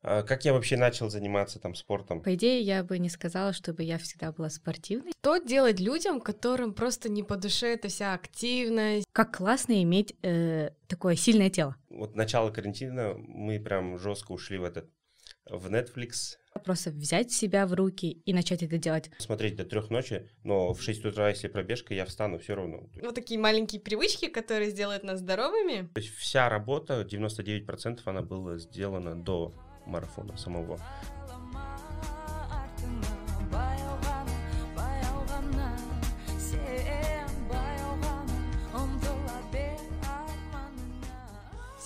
А как я вообще начал заниматься там спортом? По идее, я бы не сказала, чтобы я всегда была спортивной. Что делать людям, которым просто не по душе эта вся активность? Как классно иметь э, такое сильное тело. Вот начало карантина мы прям жестко ушли в этот в Netflix. Просто взять себя в руки и начать это делать. Смотреть до трех ночи, но в 6 утра, если пробежка, я встану все равно. Вот такие маленькие привычки, которые сделают нас здоровыми. То есть вся работа, 99% она была сделана до марафона самого.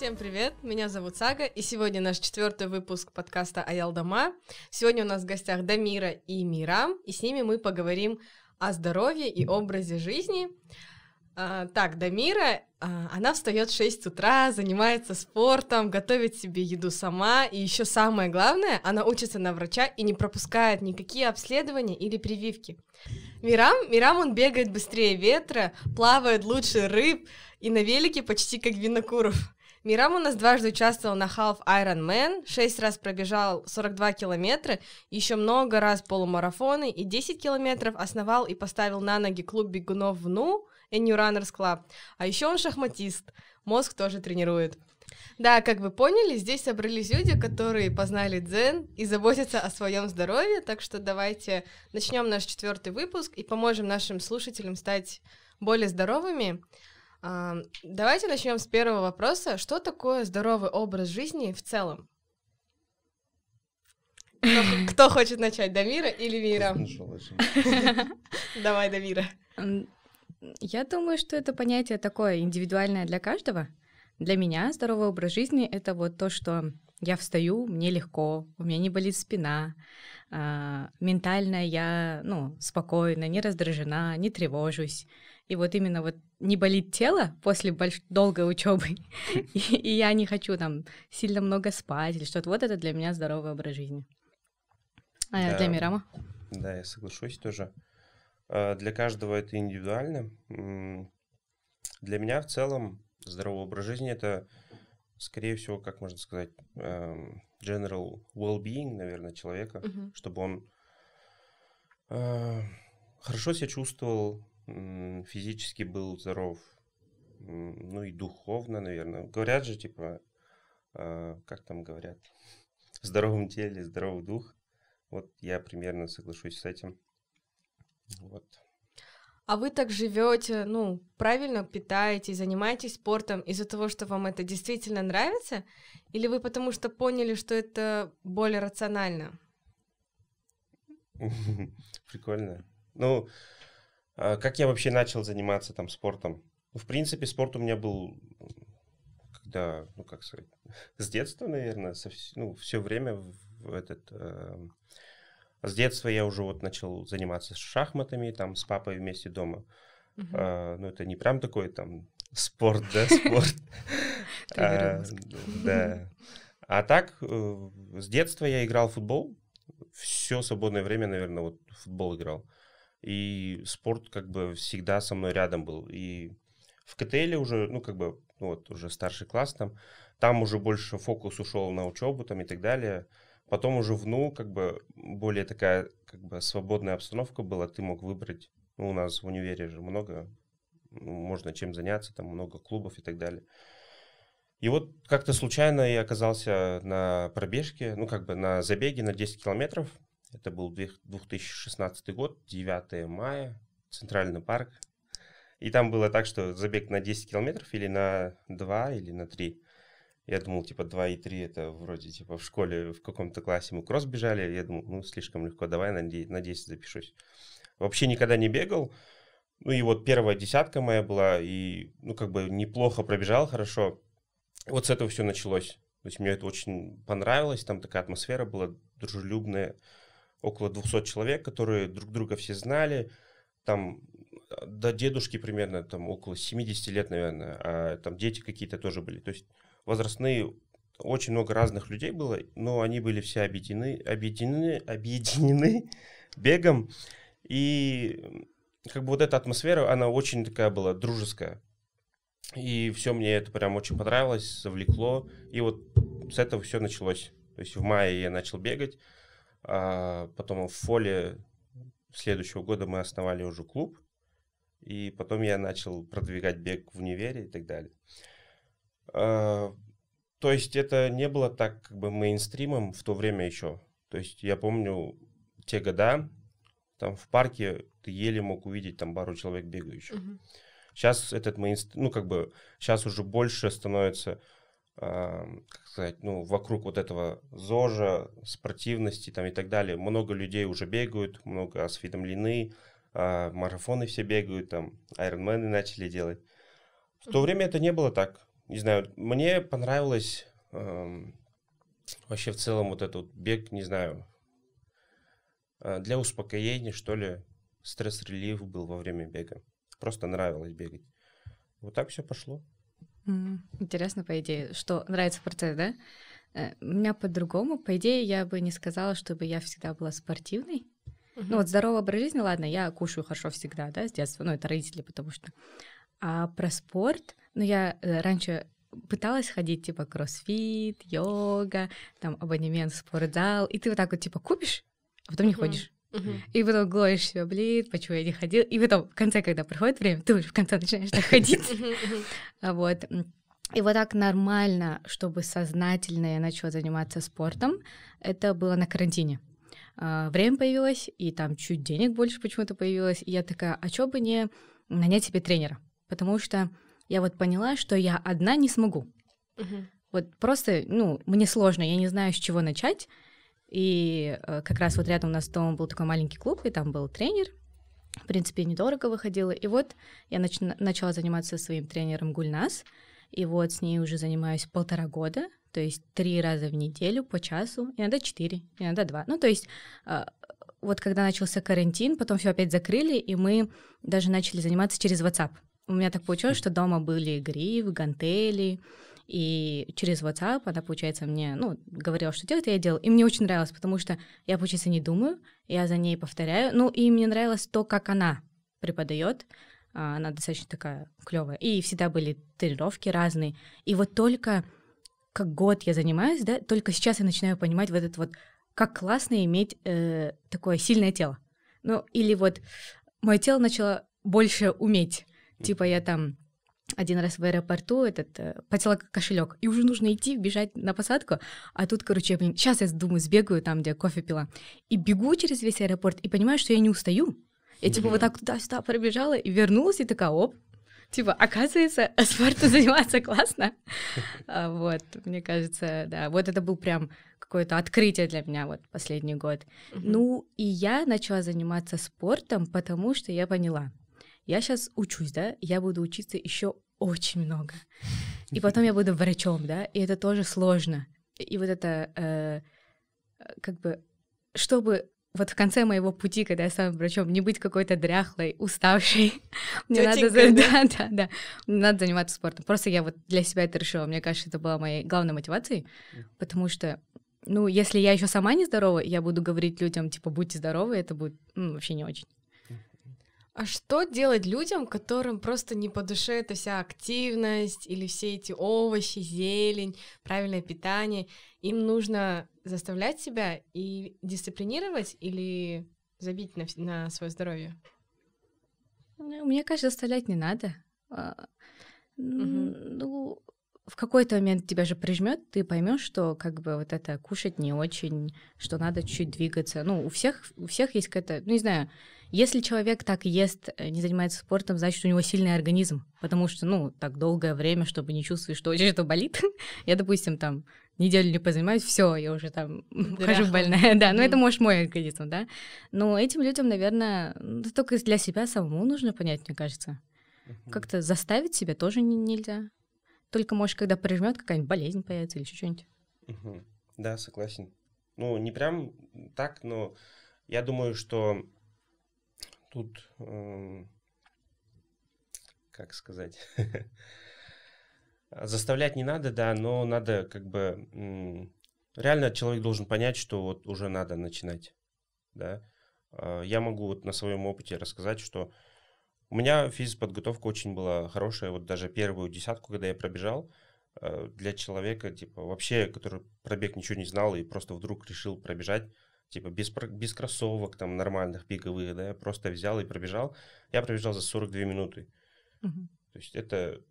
Всем привет, меня зовут Сага, и сегодня наш четвертый выпуск подкаста Аялдама. Сегодня у нас в гостях Дамира и Мирам, и с ними мы поговорим о здоровье и образе жизни. А, так, Дамира, а, она встает в 6 утра, занимается спортом, готовит себе еду сама, и еще самое главное, она учится на врача и не пропускает никакие обследования или прививки. Мирам, Мирам он бегает быстрее ветра, плавает лучше рыб и на велике почти как Винокуров. Мирам у нас дважды участвовал на Half Ironman, шесть раз пробежал 42 километра, еще много раз полумарафоны и 10 километров основал и поставил на ноги клуб бегунов в НУ, and New Runners Club. А еще он шахматист, мозг тоже тренирует. Да, как вы поняли, здесь собрались люди, которые познали дзен и заботятся о своем здоровье, так что давайте начнем наш четвертый выпуск и поможем нашим слушателям стать более здоровыми. А, давайте начнем с первого вопроса. Что такое здоровый образ жизни в целом? Кто, кто хочет начать, Дамира или Мира? Давай, Дамира. Я думаю, что это понятие такое индивидуальное для каждого. Для меня здоровый образ жизни — это вот то, что я встаю, мне легко, у меня не болит спина, э, ментально я, ну, спокойна, не раздражена, не тревожусь. И вот именно вот не болит тело после больш... долгой учебы, и я не хочу там сильно много спать или что-то. Вот это для меня здоровый образ жизни. А для Мирама? Да, я соглашусь тоже. А, для каждого это индивидуально. Для меня в целом здоровый образ жизни это, скорее всего, как можно сказать, эм, general well-being, наверное, человека, uh-huh. чтобы он э, хорошо себя чувствовал, физически был здоров, ну и духовно, наверное. Говорят же, типа, э, как там говорят, в здоровом теле здоровый дух. Вот я примерно соглашусь с этим. Вот. А вы так живете, ну, правильно питаетесь, занимаетесь спортом из-за того, что вам это действительно нравится? Или вы потому что поняли, что это более рационально? Прикольно. Ну, а как я вообще начал заниматься там спортом? Ну, в принципе, спорт у меня был, когда, ну, как сказать, с детства, наверное, со, ну, все время в этот... Э, с детства я уже вот начал заниматься шахматами, там, с папой вместе дома. Uh-huh. А, ну, это не прям такой там спорт, да, спорт. А, да. А так, э, с детства я играл в футбол. Все свободное время, наверное, вот в футбол играл. И спорт как бы всегда со мной рядом был. И в КТЛ уже, ну, как бы, ну, вот уже старший класс там, там уже больше фокус ушел на учебу там и так далее. Потом уже в НУ как бы более такая как бы свободная обстановка была, ты мог выбрать, ну, у нас в универе же много, ну, можно чем заняться, там много клубов и так далее. И вот как-то случайно я оказался на пробежке, ну, как бы на забеге на 10 километров. Это был 2016 год, 9 мая, Центральный парк. И там было так, что забег на 10 километров или на 2, или на 3. Я думал, типа, 2 и 3 это вроде, типа, в школе в каком-то классе мы кросс бежали. Я думал, ну, слишком легко, давай на 10, на 10 запишусь. Вообще никогда не бегал. Ну, и вот первая десятка моя была, и, ну, как бы неплохо пробежал, хорошо. Вот с этого все началось. То есть мне это очень понравилось, там такая атмосфера была дружелюбная. Около 200 человек, которые друг друга все знали. Там до дедушки примерно, там около 70 лет, наверное, а там дети какие-то тоже были. То есть возрастные, очень много разных людей было, но они были все объединены, объединены, объединены бегом. И как бы вот эта атмосфера, она очень такая была дружеская. И все мне это прям очень понравилось, завлекло. И вот с этого все началось. То есть в мае я начал бегать, а потом в фоле следующего года мы основали уже клуб, и потом я начал продвигать бег в универе и так далее. А, то есть это не было так как бы мейнстримом в то время еще. То есть я помню те года, там в парке ты еле мог увидеть там пару человек бегающих. Uh-huh. Сейчас этот мейнстрим, ну как бы, сейчас уже больше становится как сказать, ну, вокруг вот этого ЗОЖа, спортивности там и так далее. Много людей уже бегают, много осведомлены, а, марафоны все бегают, там, айронмены начали делать. В то время это не было так. Не знаю, мне понравилось эм, вообще в целом вот этот бег, не знаю, э, для успокоения, что ли, стресс-релив был во время бега. Просто нравилось бегать. Вот так все пошло. Интересно, по идее, что нравится процесс, да? Э, у меня по-другому. По идее, я бы не сказала, чтобы я всегда была спортивной. Uh-huh. Ну вот здоровый образ жизни, ладно, я кушаю хорошо всегда, да, с детства, ну это родители, потому что... А про спорт, ну я э, раньше пыталась ходить, типа, кроссфит, йога, там, абонемент в спортзал, и ты вот так вот, типа, купишь, а потом не ходишь. И потом глоишь себя, блин, почему я не ходил. И потом, в конце, когда проходит время, ты уже в конце начинаешь так ходить. Вот. И вот так нормально, чтобы сознательно я начала заниматься спортом, это было на карантине. А, время появилось, и там чуть денег больше почему-то появилось. И я такая, а чё бы не нанять себе тренера? Потому что я вот поняла, что я одна не смогу. Вот просто, ну, мне сложно, я не знаю, с чего начать. И э, как раз вот рядом у нас дома был такой маленький клуб, и там был тренер. В принципе, недорого выходило. И вот я нач- начала заниматься своим тренером Гульнас. И вот с ней уже занимаюсь полтора года, то есть три раза в неделю по часу, иногда четыре, иногда два. Ну, то есть э, вот когда начался карантин, потом все опять закрыли, и мы даже начали заниматься через WhatsApp. У меня так получилось, что дома были гриф, гантели, и через WhatsApp она, получается, мне, ну, говорила, что делать, и я делала. И мне очень нравилось, потому что я, получается, не думаю, я за ней повторяю. Ну, и мне нравилось то, как она преподает. А, она достаточно такая клевая. И всегда были тренировки разные. И вот только как год я занимаюсь, да, только сейчас я начинаю понимать вот этот вот, как классно иметь э, такое сильное тело. Ну, или вот мое тело начало больше уметь. Типа я там один раз в аэропорту этот э, потеряла кошелек, и уже нужно идти, бежать на посадку, а тут, короче, я, блин, сейчас я думаю, сбегаю там, где кофе пила, и бегу через весь аэропорт, и понимаю, что я не устаю. Я типа вот так туда-сюда пробежала и вернулась, и такая, оп, типа, оказывается, спортом заниматься классно. А, вот, мне кажется, да, вот это был прям какое-то открытие для меня вот последний год. Ну, и я начала заниматься спортом, потому что я поняла, я сейчас учусь, да, я буду учиться еще очень много. И потом я буду врачом, да, и это тоже сложно. И вот это э, как бы, чтобы вот в конце моего пути, когда я стану врачом, не быть какой-то дряхлой, уставшей. Мне надо, да, да, да, мне надо заниматься спортом. Просто я вот для себя это решила. Мне кажется, это была моей главной мотивацией, потому что, ну, если я еще сама не здорова, я буду говорить людям, типа, будьте здоровы, это будет ну, вообще не очень. А что делать людям, которым просто не по душе эта вся активность или все эти овощи, зелень, правильное питание? Им нужно заставлять себя и дисциплинировать или забить на, на свое здоровье? Ну, мне кажется, заставлять не надо. Угу. Ну, в какой-то момент тебя же прижмет, ты поймешь, что как бы вот это кушать не очень, что надо чуть двигаться. Ну, у всех, у всех есть какая-то, ну, не знаю, если человек так ест, э, не занимается спортом, значит, у него сильный организм, потому что, ну, так долгое время, чтобы не чувствовать, что очень что болит. я, допустим, там неделю не позанимаюсь, все, я уже там хожу больная, да, но это может мой организм, да. Но этим людям, наверное, только для себя самому нужно понять, мне кажется. Как-то заставить себя тоже нельзя. Только, может, когда прижмет, какая-нибудь болезнь появится или еще что-нибудь. Да, согласен. Ну, не прям так, но я думаю, что тут, э, как сказать, заставлять не надо, да, но надо как бы реально человек должен понять, что вот уже надо начинать, да. А, я могу вот на своем опыте рассказать, что у меня физподготовка очень была хорошая, вот даже первую десятку, когда я пробежал, э, для человека, типа, вообще, который пробег ничего не знал и просто вдруг решил пробежать, типа, без, без кроссовок, там, нормальных, беговых, да, просто взял и пробежал. Я пробежал за 42 минуты. Угу. То есть это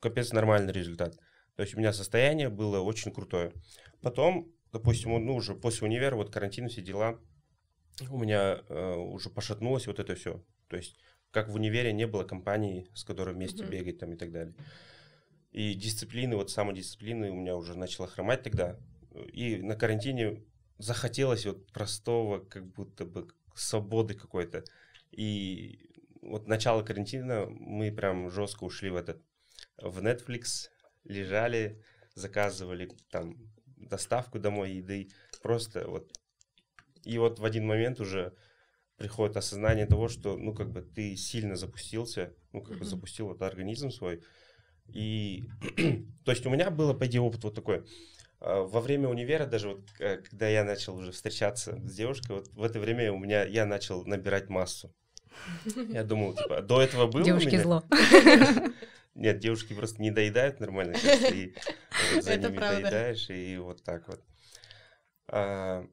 капец нормальный результат. То есть у меня состояние было очень крутое. Потом, допустим, ну, уже после универа, вот карантин, все дела, у меня э, уже пошатнулось вот это все. То есть как в универе не было компании, с которой вместе mm-hmm. бегать там и так далее. И дисциплины, вот самодисциплины у меня уже начала хромать тогда. И на карантине захотелось вот простого, как будто бы свободы какой-то. И вот начало карантина мы прям жестко ушли в этот, в Netflix, лежали, заказывали там доставку домой еды, просто вот. И вот в один момент уже приходит осознание того, что, ну, как бы ты сильно запустился, ну, как бы запустил вот организм свой. И, то есть у меня было, по идее, опыт вот такой. А, во время универа, даже вот, э, когда я начал уже встречаться с девушкой, вот в это время у меня, я начал набирать массу. Я думал, типа, до этого было Девушки зло. Нет, девушки просто не доедают нормально, и вот за ними доедаешь, и вот так вот. А,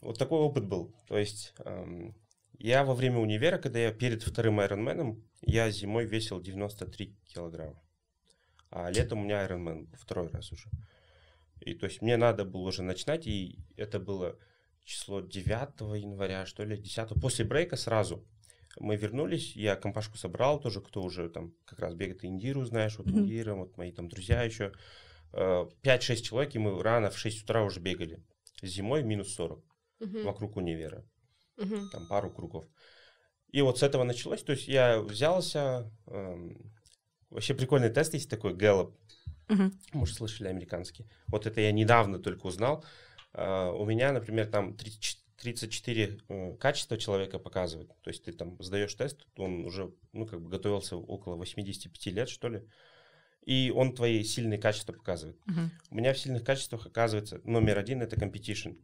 вот такой опыт был. То есть я во время универа, когда я перед вторым Ironman, я зимой весил 93 килограмма. А летом у меня Ironman второй раз уже. И то есть мне надо было уже начинать, и это было число 9 января, что ли, 10 после брейка сразу мы вернулись, я компашку собрал тоже, кто уже там как раз бегает Индиру, знаешь, вот mm-hmm. Индира, вот мои там друзья еще. 5-6 э, человек, и мы рано в 6 утра уже бегали. Зимой минус 40 mm-hmm. вокруг универа. Mm-hmm. Там пару кругов. И вот с этого началось. То есть я взялся... Эм, вообще прикольный тест есть такой, Gallup. Mm-hmm. Может, слышали американский. Вот это я недавно только узнал. Э, у меня, например, там 34 34 э, качества человека показывает. То есть ты там сдаешь тест, он уже, ну, как бы готовился около 85 лет, что ли, и он твои сильные качества показывает. Uh-huh. У меня в сильных качествах оказывается номер один это competition.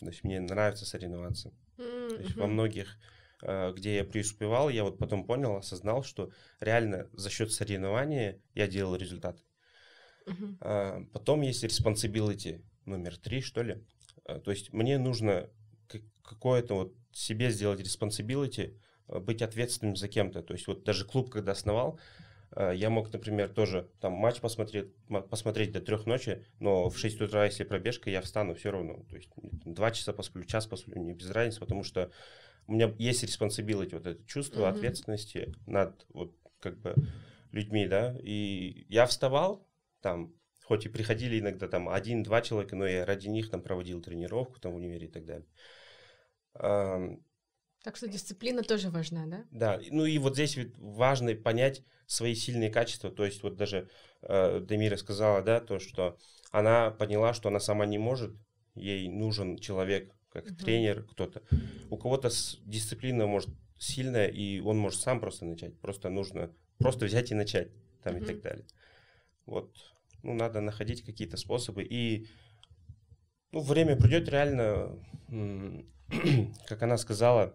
То есть мне нравится соревноваться. Uh-huh. То есть во многих, э, где я преуспевал, я вот потом понял, осознал, что реально за счет соревнования я делал результат. Uh-huh. Потом есть responsibility номер три, что ли. Э, то есть мне нужно какое-то вот себе сделать responsibility, э, быть ответственным за кем-то. То есть вот даже клуб, когда основал, я мог, например, тоже там матч посмотреть, посмотреть до трех ночи, но в 6 утра, если пробежка, я встану все равно. То есть два часа посплю, час посплю, не без разницы, потому что у меня есть responsibility, вот это чувство mm-hmm. ответственности над вот как бы людьми, да, и я вставал там, хоть и приходили иногда там один-два человека, но я ради них там проводил тренировку там в универе и так далее. Так что дисциплина тоже важна, да? Да, ну и вот здесь важно понять свои сильные качества. То есть вот даже э, Демира сказала, да, то, что она поняла, что она сама не может, ей нужен человек, как угу. тренер, кто-то. У кого-то дисциплина может сильная, и он может сам просто начать. Просто нужно просто взять и начать там угу. и так далее. Вот, ну, надо находить какие-то способы. И ну, время придет реально как она сказала,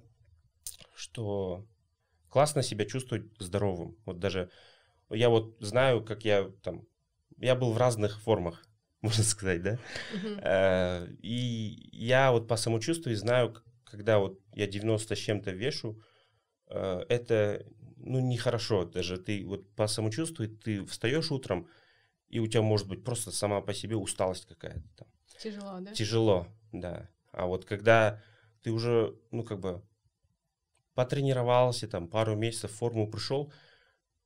что классно себя чувствовать здоровым. Вот даже я вот знаю, как я там, я был в разных формах, можно сказать, да. Uh-huh. И я вот по самочувствию знаю, когда вот я 90 с чем-то вешу, э, это ну нехорошо даже. Ты вот по самочувствию ты встаешь утром и у тебя может быть просто сама по себе усталость какая-то там. Тяжело, да? Тяжело, да. А вот когда ты уже, ну, как бы потренировался, там, пару месяцев в форму пришел,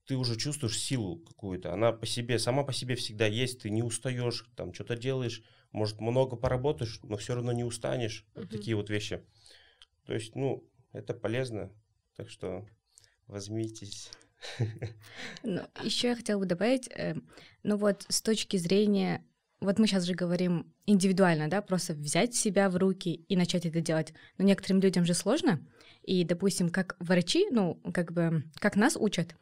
ты уже чувствуешь силу какую-то. Она по себе, сама по себе всегда есть, ты не устаешь, там, что-то делаешь, может, много поработаешь, но все равно не устанешь. Uh-huh. Вот такие вот вещи. То есть, ну, это полезно, так что возьмитесь. Ну, еще я хотела бы добавить, э, ну вот с точки зрения вот мы сейчас же говорим индивидуально, да, просто взять себя в руки и начать это делать. Но некоторым людям же сложно. И, допустим, как врачи, ну, как бы, как нас учат,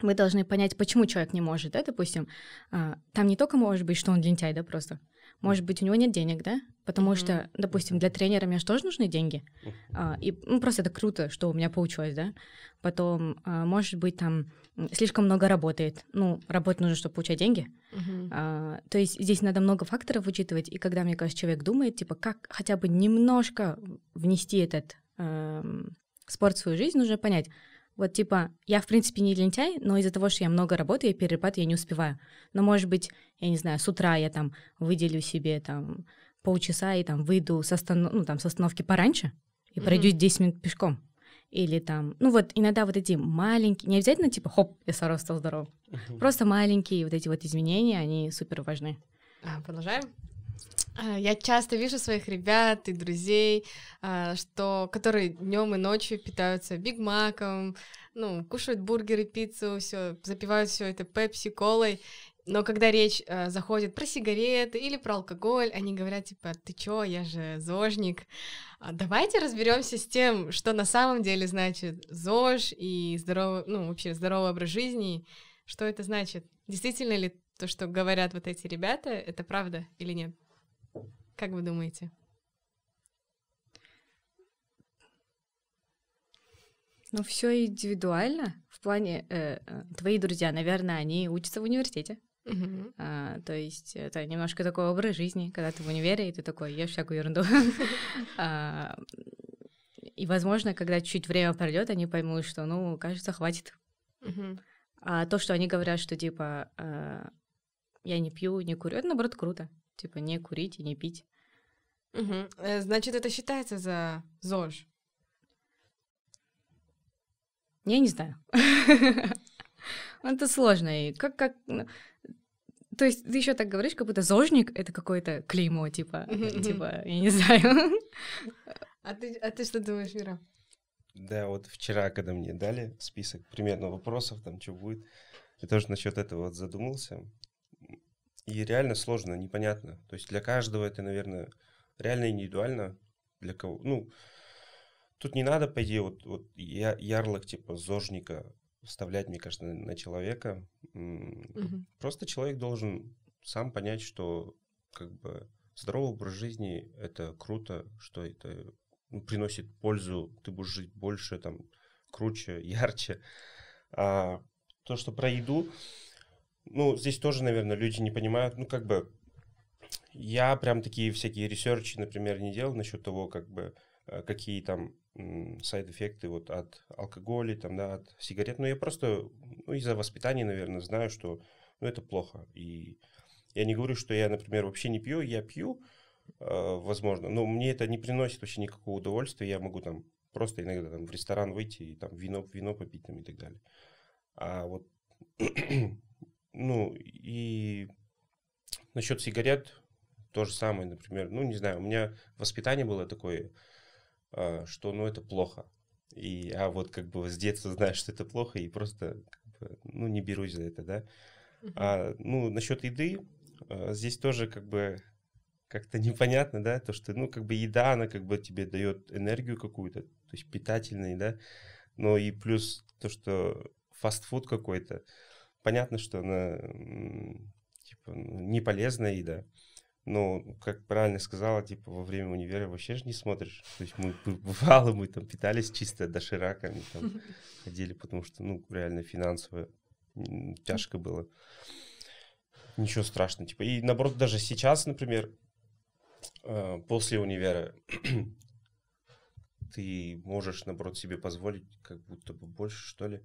мы должны понять, почему человек не может, да, допустим. А, там не только может быть, что он лентяй, да, просто. Может быть, у него нет денег, да? Потому mm-hmm. что, допустим, для тренера мне же тоже нужны деньги. А, и ну, просто это круто, что у меня получилось, да. Потом, а, может быть, там слишком много работает. Ну, работать нужно, чтобы получать деньги. Mm-hmm. А, то есть здесь надо много факторов учитывать. И когда, мне кажется, человек думает, типа, как хотя бы немножко внести этот э, спорт в свою жизнь, нужно понять, вот типа, я в принципе не лентяй, но из-за того, что я много работаю, я перерабатываю, я не успеваю. Но может быть, я не знаю, с утра я там выделю себе там полчаса и там выйду с, останов... ну, там, с остановки пораньше и mm-hmm. пройдусь 10 минут пешком. Или там, ну вот иногда вот эти маленькие, не обязательно типа хоп, я сразу стал здоров. Mm-hmm. Просто маленькие вот эти вот изменения, они супер важны. А, продолжаем? А, я часто вижу своих ребят и друзей, а, что, которые днем и ночью питаются бигмаком, ну, кушают бургеры, пиццу, все, запивают все это пепси, колой. Но когда речь э, заходит про сигареты или про алкоголь, они говорят типа, ты чё, я же зожник. А давайте разберемся с тем, что на самом деле значит ЗОЖ и здоровый, ну вообще здоровый образ жизни. Что это значит? Действительно ли то, что говорят вот эти ребята, это правда или нет? Как вы думаете? Ну, все индивидуально. В плане э, э, твои друзья, наверное, они учатся в университете. Uh-huh. А, то есть это немножко такой образ жизни, когда ты в универе, и ты такой, ешь всякую ерунду. а, и, возможно, когда чуть время пройдет, они поймут, что, ну, кажется, хватит. Uh-huh. А то, что они говорят, что, типа, а, я не пью, не курю, это, наоборот, круто. Типа, не курить и не пить. Угу. Значит, это считается за ЗОЖ? Я не знаю. Это сложно. И как, как... Ну, то есть ты еще так говоришь, как будто зожник — это какое-то клеймо, типа, типа, я не знаю. А ты, а ты что думаешь, Вера? Да, вот вчера, когда мне дали список примерно вопросов, там, что будет, я тоже насчет этого вот задумался. И реально сложно, непонятно. То есть для каждого это, наверное, реально индивидуально. Для кого, ну, тут не надо, по идее, вот, вот я, ярлык типа зожника вставлять, мне кажется, на, на человека. Угу. Просто человек должен сам понять, что как бы здоровый образ жизни это круто, что это ну, приносит пользу, ты будешь жить больше, там, круче, ярче. А то, что про еду, ну, здесь тоже, наверное, люди не понимают, ну, как бы, я прям такие всякие research и, например, не делал насчет того, как бы, э, какие там side-effect ы вот от алкоголя, там, да, от сигарет. Но я просто, ну, из-за воспитания, наверное, знаю, что, ну, это плохо. И я не говорю, что я, например, вообще не пью, я пью, э, возможно, но мне это не приносит вообще никакого удовольствия. Я могу там просто иногда там в ресторан выйти и там вино, вино попить там и так далее. А вот Ну, и насчет сигарет то же самое, например. Ну, не знаю, у меня воспитание было такое, а, что, ну, это плохо. И, а вот как бы с детства знаешь, что это плохо, и просто, как бы, ну, не берусь за это, да. Uh-huh. А, ну, насчет еды, а, здесь тоже как бы как-то непонятно, да, то, что, ну, как бы еда, она как бы тебе дает энергию какую-то, то есть питательный, да, но и плюс то, что фастфуд какой-то, понятно, что она типа, не полезная еда. Но, как правильно сказала, типа, во время универа вообще же не смотришь. То есть мы бывало, мы там питались чисто дошираками, там ходили, потому что, ну, реально финансово тяжко было. Ничего страшного. Типа, и наоборот, даже сейчас, например, э, после универа ты можешь, наоборот, себе позволить как будто бы больше, что ли,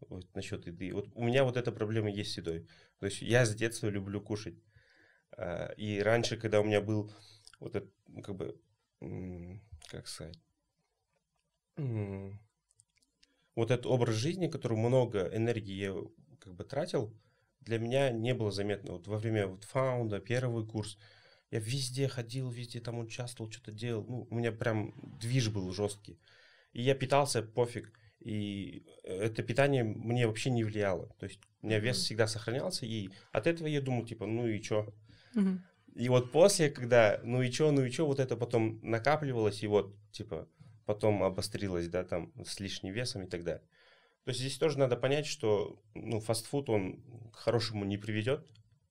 вот насчет еды. Вот у меня вот эта проблема есть с едой. То есть я с детства люблю кушать. А, и раньше, когда у меня был вот этот, ну, как бы, как сказать, вот этот образ жизни, который много энергии я как бы тратил, для меня не было заметно. Вот во время вот фаунда, первый курс, я везде ходил, везде там участвовал, что-то делал. Ну, у меня прям движ был жесткий. И я питался пофиг. И это питание мне вообще не влияло. То есть у меня вес всегда сохранялся, и от этого я думал, типа, ну и чё? Mm-hmm. И вот после, когда, ну и чё, ну и чё, вот это потом накапливалось, и вот, типа, потом обострилось, да, там, с лишним весом и так далее. То есть здесь тоже надо понять, что, ну, фастфуд, он к хорошему не приведет,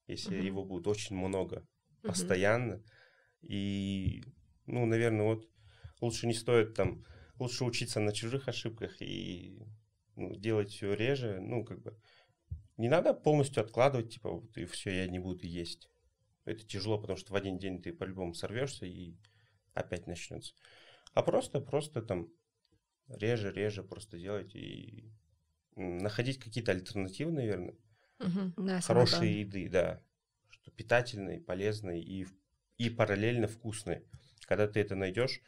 если mm-hmm. его будет очень много. постоянно. И, ну, наверное, вот лучше не стоит там, лучше учиться на чужих ошибках и ну, делать все реже, ну, как бы, не надо полностью откладывать, типа, вот, и все, я не буду есть. Это тяжело, потому что в один день ты по-любому сорвешься и опять начнется. А просто, просто там реже, реже просто делать и находить какие-то альтернативы, наверное. Угу. Да, Хорошие еды, да. Что питательные, полезные и, и параллельно вкусные. Когда ты это найдешь,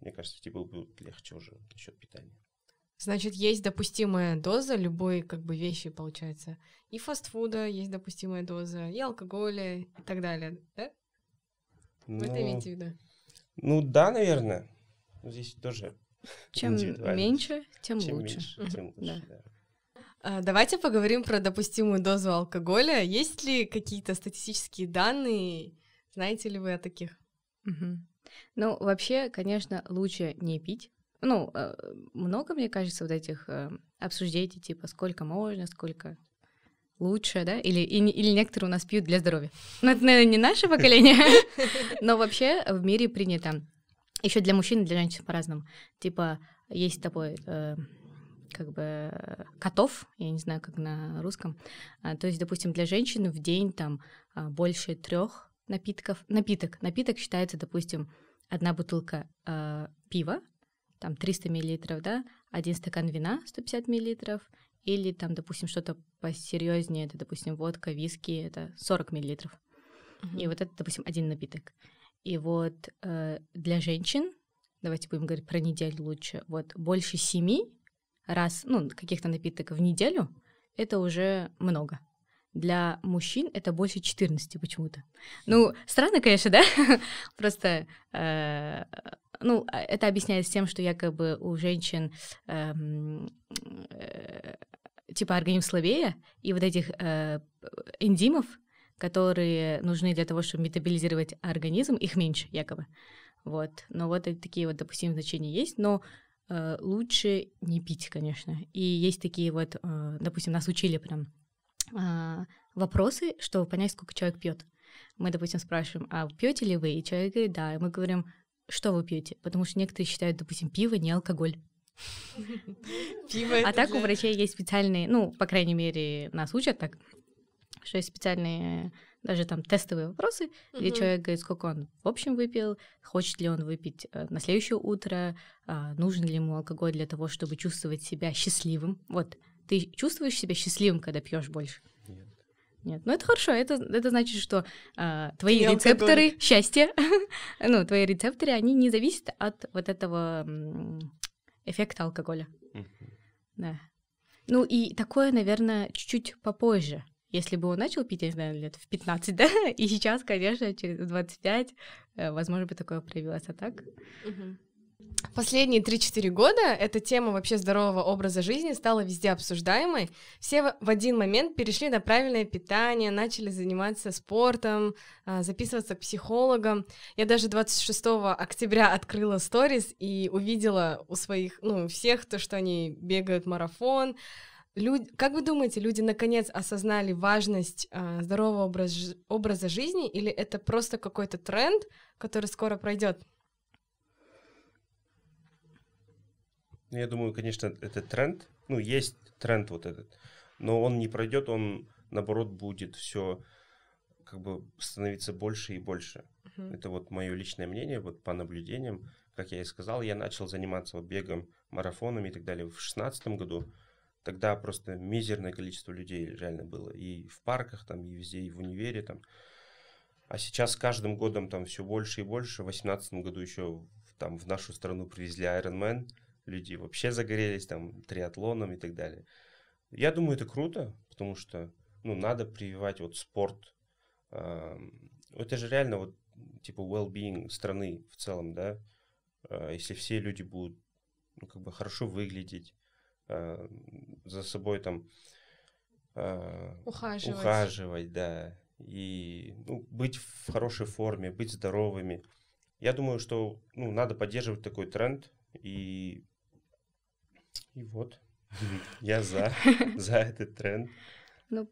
мне кажется, тебе будет легче уже насчет питания. Значит, есть допустимая доза любой как бы вещи, получается. И фастфуда есть допустимая доза, и алкоголя, и так далее, да? Ну, Вы это имеете в виду? Ну да, наверное. Здесь тоже Чем меньше, тем Чем лучше. меньше, тем лучше, да. А, Давайте поговорим про допустимую дозу алкоголя. Есть ли какие-то статистические данные? Знаете ли вы о таких? Мгм. Ну, вообще, конечно, лучше не пить. Ну, э, много, мне кажется, вот этих э, обсуждений, типа, сколько можно, сколько лучше, да? Или, и или некоторые у нас пьют для здоровья. Ну, это, наверное, не наше поколение, но вообще в мире принято. Еще для мужчин и для женщин по-разному. Типа, есть такой, э, как бы, котов, я не знаю, как на русском. А, то есть, допустим, для женщины в день там а, больше трех напитков. Напиток. Напиток считается, допустим, одна бутылка э, пива, там 300 миллилитров, да, один стакан вина 150 миллилитров, или там, допустим, что-то посерьезнее, это, допустим, водка, виски, это 40 миллилитров. И вот это, допустим, один напиток. И вот э, для женщин, давайте будем говорить про неделю лучше, вот больше семи раз, ну, каких-то напиток в неделю, это уже много. Для мужчин это больше 14 почему-то. Ну, странно, конечно, да? Просто, э, ну, а это объясняется тем, что якобы у женщин эм, э, типа организм слабее, и вот этих э, энзимов, которые нужны для того, чтобы метаболизировать организм, их меньше, якобы. Вот. Но вот такие вот, допустим, значения есть, но э, лучше не пить, конечно. И есть такие вот, допустим, нас учили прям э, вопросы, чтобы понять, сколько человек пьет. Мы, допустим, спрашиваем, а пьете ли вы? И человек говорит, да. И мы говорим, что вы пьете? Потому что некоторые считают, допустим, пиво не алкоголь. Пиво А так у врачей есть специальные, ну, по крайней мере, нас учат так, что есть специальные даже там тестовые вопросы, где Мгм. человек говорит, сколько он в общем выпил, хочет ли он выпить э, на следующее утро, а, нужен ли ему алкоголь для того, чтобы чувствовать себя счастливым. Вот, ты чувствуешь себя счастливым, когда пьешь больше? Нет. Нет, ну это хорошо, это, это значит, что а, твои не рецепторы счастья, ну, твои рецепторы, они не зависят от вот этого эффекта алкоголя. Мгм. Да. Ну и такое, наверное, чуть-чуть попозже. Если бы он начал пить, я не знаю, лет в 15, да, и сейчас, конечно, через 25, э, возможно, бы такое проявилось, а так? Мгм. Последние 3-4 года эта тема вообще здорового образа жизни стала везде обсуждаемой. Все в- один момент перешли на правильное питание, начали заниматься спортом, а, записываться к психологам. Я даже 26 октября открыла сторис и увидела у своих, ну, всех то, что они бегают марафон. Люд- Как вы думаете, люди наконец осознали важность а, здорового образ- образа жизни или это просто какой-то тренд, который скоро пройдет? Я думаю, конечно, это тренд. Ну, есть тренд вот этот. Но он не пройдет, он, наоборот, будет все как бы становиться больше и больше. Мгм. Это вот мое личное мнение, вот по наблюдениям. Как я и сказал, я начал заниматься вот бегом, марафонами и так далее в шестнадцатом году. Тогда просто мизерное количество людей реально было. И в парках там, и везде, и в универе там. А сейчас с каждым годом там все больше и больше. В восемнадцатом году еще там в нашу страну привезли Ironman. Люди вообще загорелись там триатлоном и так далее. Я думаю, это круто, потому что ну, надо прививать вот спорт. Это же реально вот типа well-being страны в целом, да. А, Если все люди будут ну, как бы хорошо выглядеть, а, за собой там а, Ухаживать. ухаживать, да, и ну, быть в хорошей форме, быть здоровыми. Я думаю, что ну, надо поддерживать такой тренд, и, и вот, я за, за этот тренд. Ну,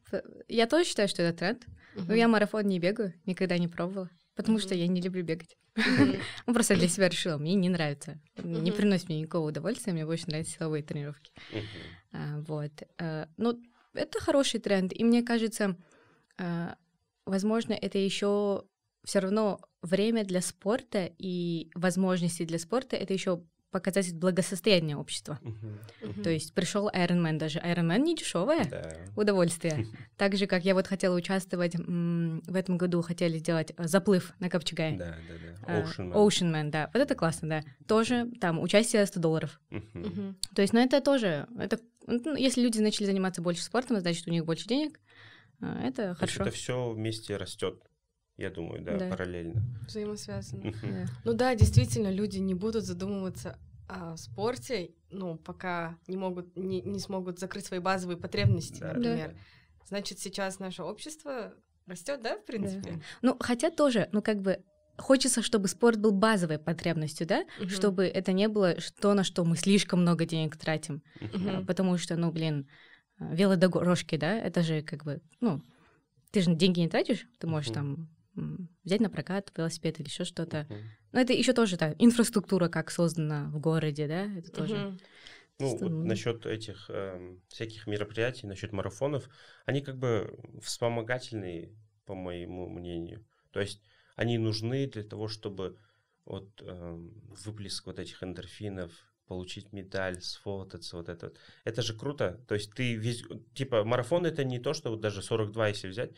я тоже считаю, что это тренд. Но я марафон не бегаю, никогда не пробовала, потому что я не люблю бегать. Ну, просто для себя решила, мне не нравится. Не приносит мне никакого удовольствия, мне больше нравятся силовые тренировки. А, вот. А, ну, это хороший тренд, и мне кажется, а, возможно, это еще все равно время для спорта и возможности для спорта это еще показатель благосостояния общества. Uh-huh. Uh-huh. То есть пришел Ironman, даже Ironman не дешевое да. удовольствие. Так же, как я вот хотела участвовать м- в этом году, хотели сделать э, заплыв на Копчегай. Да, да, да. Ocean Man. Ocean Man, да. Вот это классно, да. Тоже там участие 100 долларов. Uh-huh. То есть, ну это тоже, это, ну, если люди начали заниматься больше спортом, значит у них больше денег. А, это хорошо. это все вместе растет я думаю, да, да. параллельно. Взаимосвязано. да. Ну да, действительно, люди не будут задумываться о спорте, ну, пока не могут, не, не смогут закрыть свои базовые потребности, да. например. Да. Значит, сейчас наше общество растет, да, в принципе? Да. Ну, хотя тоже, ну, как бы хочется, чтобы спорт был базовой потребностью, да, угу. чтобы это не было то, на что мы слишком много денег тратим, угу. потому что, ну, блин, велодорожки, да, это же как бы, ну, ты же деньги не тратишь, ты можешь угу. там взять на прокат велосипед или еще что-то. Uh-huh. Но это еще тоже да, инфраструктура, как создана в городе, да, это тоже. Uh-huh. Ну, вот насчет этих э, всяких мероприятий, насчет марафонов, они как бы вспомогательные, по моему мнению. То есть они нужны для того, чтобы вот э, выплеск вот этих эндорфинов, получить медаль, сфотаться, вот это. Это же круто. То есть ты весь, типа, марафон это не то, что вот даже 42, если взять,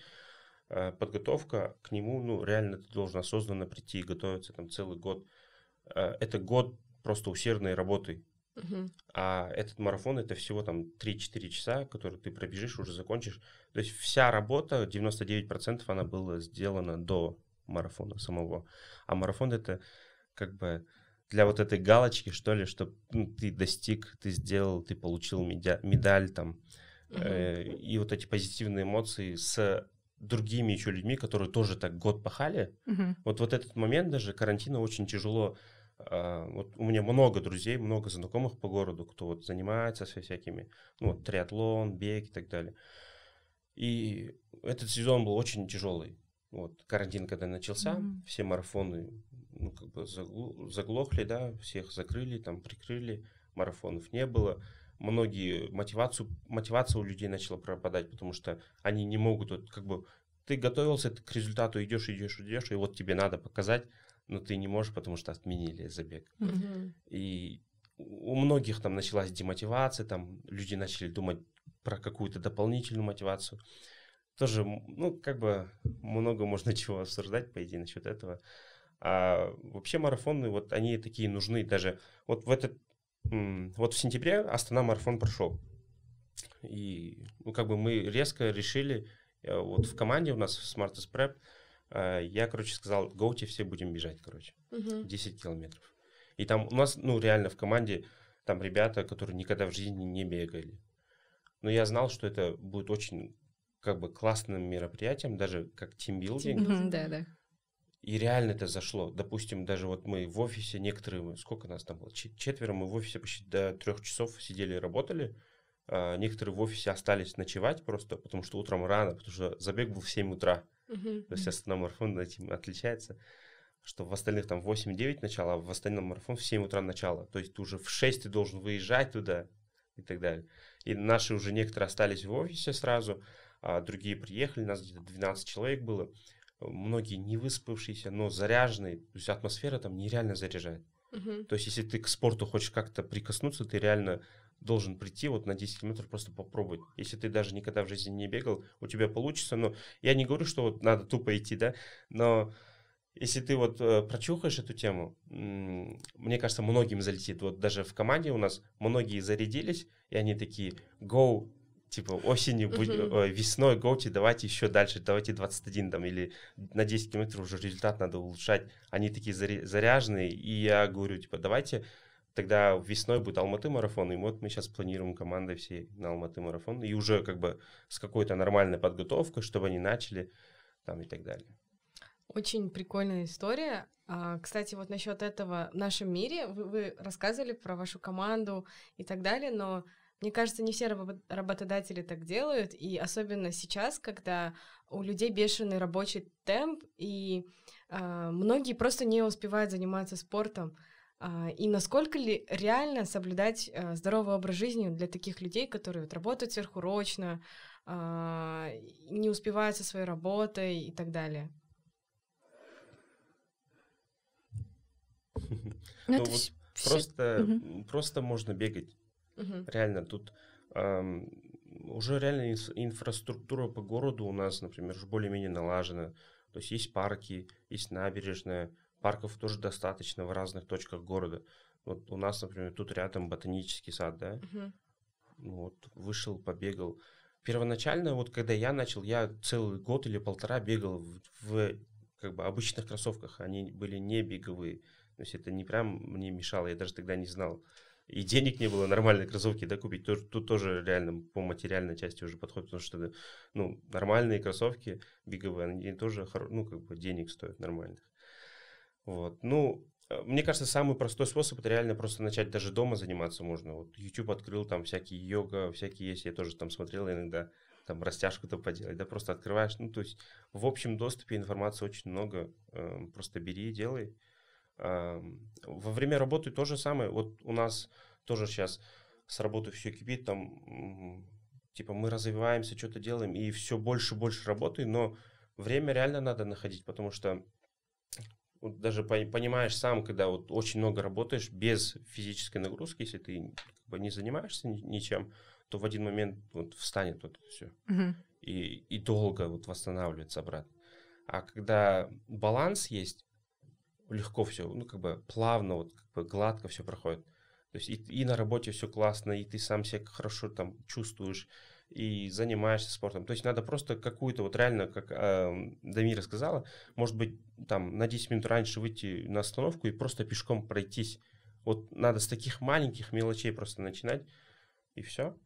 подготовка к нему, ну, реально ты должен осознанно прийти и готовиться там целый год. Э, это год просто усердной работы. Uh-huh. А этот марафон это всего там 3-4 часа, которые ты пробежишь, уже закончишь. То есть вся работа, 99% она была сделана до марафона самого. А марафон это как бы для вот этой галочки, что ли, что ну, ты достиг, ты сделал, ты получил медя- медаль там. Uh-huh. Э, и вот эти позитивные эмоции с другими еще людьми, которые тоже так год пахали. Угу. Вот вот этот момент даже карантина очень тяжело. А, вот у меня много друзей, много знакомых по городу, кто вот занимается со всякими, ну вот триатлон, бег и так далее. И этот сезон был очень тяжелый. Вот карантин, когда начался, mm все марафоны ну, как бы заглохли, да, всех закрыли, там прикрыли, марафонов не было многие мотивацию, мотивация у людей начала пропадать, потому что они не могут, вот, как бы, ты готовился ты к результату, идешь, идешь, идешь, и вот тебе надо показать, но ты не можешь, потому что отменили забег. Mm-hmm. И у многих там началась демотивация, там люди начали думать про какую-то дополнительную мотивацию. Тоже, ну, как бы много можно чего обсуждать, по идее, насчет этого. А вообще марафоны, вот они такие нужны даже. Вот в этот вот в сентябре Астана марафон прошел. И, ну, как бы мы резко решили, э, вот в команде у нас в Smartest Prep, э, я, короче, сказал, гоуте все будем бежать, короче, uh 10 километров. И там у нас, ну, реально в команде там ребята, которые никогда в жизни не бегали. Но я знал, что это будет очень, как бы, классным мероприятием, даже как тимбилдинг. Да, да. И реально это зашло. Допустим, даже вот мы в офисе, некоторые, сколько нас там было, четверо, мы в офисе почти до трех часов сидели и работали. А некоторые в офисе остались ночевать просто, потому что утром рано, потому что забег был в 7 утра. Uh-huh. То есть основной марафон этим отличается, что в остальных там 8-9 начало, а в остальном марафон в 7 утра начало. То есть ты уже в 6 ты должен выезжать туда и так далее. И наши уже некоторые остались в офисе сразу, а другие приехали, нас где-то 12 человек было многие не выспавшиеся, но заряженные, то есть атмосфера там нереально заряжает. Uh-huh. То есть если ты к спорту хочешь как-то прикоснуться, ты реально должен прийти вот на 10 километров просто попробовать. Если ты даже никогда в жизни не бегал, у тебя получится. Но я не говорю, что вот надо тупо идти, да, но если ты вот э, прочухаешь эту тему, мне кажется, многим залетит. Вот даже в команде у нас многие зарядились, и они такие, go, типа осенью, uh-huh. весной, гоути, давайте еще дальше, давайте 21 там, или на 10 километров уже результат надо улучшать. Они такие заряженные, и я говорю, типа, давайте тогда весной будет Алматы марафон, и вот мы сейчас планируем командой всей на Алматы марафон, и уже как бы с какой-то нормальной подготовкой, чтобы они начали там и так далее. Очень прикольная история. А, кстати, вот насчет этого в нашем мире вы, вы рассказывали про вашу команду и так далее, но мне кажется, не все работодатели так делают, и особенно сейчас, когда у людей бешеный рабочий темп, и э, многие просто не успевают заниматься спортом. Э, и насколько ли реально соблюдать э, здоровый образ жизни для таких людей, которые вот, работают сверхурочно, э, не успевают со своей работой и так далее? Ну, ну вот просто, просто можно бегать Угу. Реально, тут эм, уже реально инфраструктура по городу у нас, например, уже более-менее налажена. То есть есть парки, есть набережная, парков тоже достаточно в разных точках города. Вот у нас, например, тут рядом ботанический сад, да? Угу. Вот, вышел, побегал. Первоначально, вот когда я начал, я целый год или полтора бегал в, в как бы обычных кроссовках. Они были не беговые. То есть это не прям мне мешало, я даже тогда не знал и денег не было нормальные кроссовки да, купить. Тут, тут тоже реально по материальной части уже подходит, потому что ну, нормальные кроссовки беговые, они тоже ну, как бы денег стоят нормальных. Вот. Ну, э, мне кажется, самый простой способ это реально просто начать даже дома заниматься можно. Вот YouTube открыл, там всякие йога, всякие есть, я тоже там смотрел иногда, там растяжку-то поделать, да, просто открываешь. Ну, то есть в общем доступе информации очень много, э, просто бери и делай. Во время работы то же самое. Вот у нас тоже сейчас с работы все кипит, там, типа, мы развиваемся, что-то делаем, и все больше и больше работы, но время реально надо находить, потому что вот даже понимаешь сам, когда вот очень много работаешь без физической нагрузки, если ты как бы, не занимаешься ничем, то в один момент вот встанет вот все. Угу. И, и долго вот восстанавливается обратно. А когда баланс есть, легко все, ну, как бы плавно, вот, как бы гладко все проходит. То есть и, и на работе все классно, и ты сам себя хорошо там чувствуешь, и занимаешься спортом. То есть надо просто какую-то, вот реально, как э, Дамира сказала, может быть, там на 10 минут раньше выйти на остановку и просто пешком пройтись. Вот надо с таких маленьких мелочей просто начинать, и все.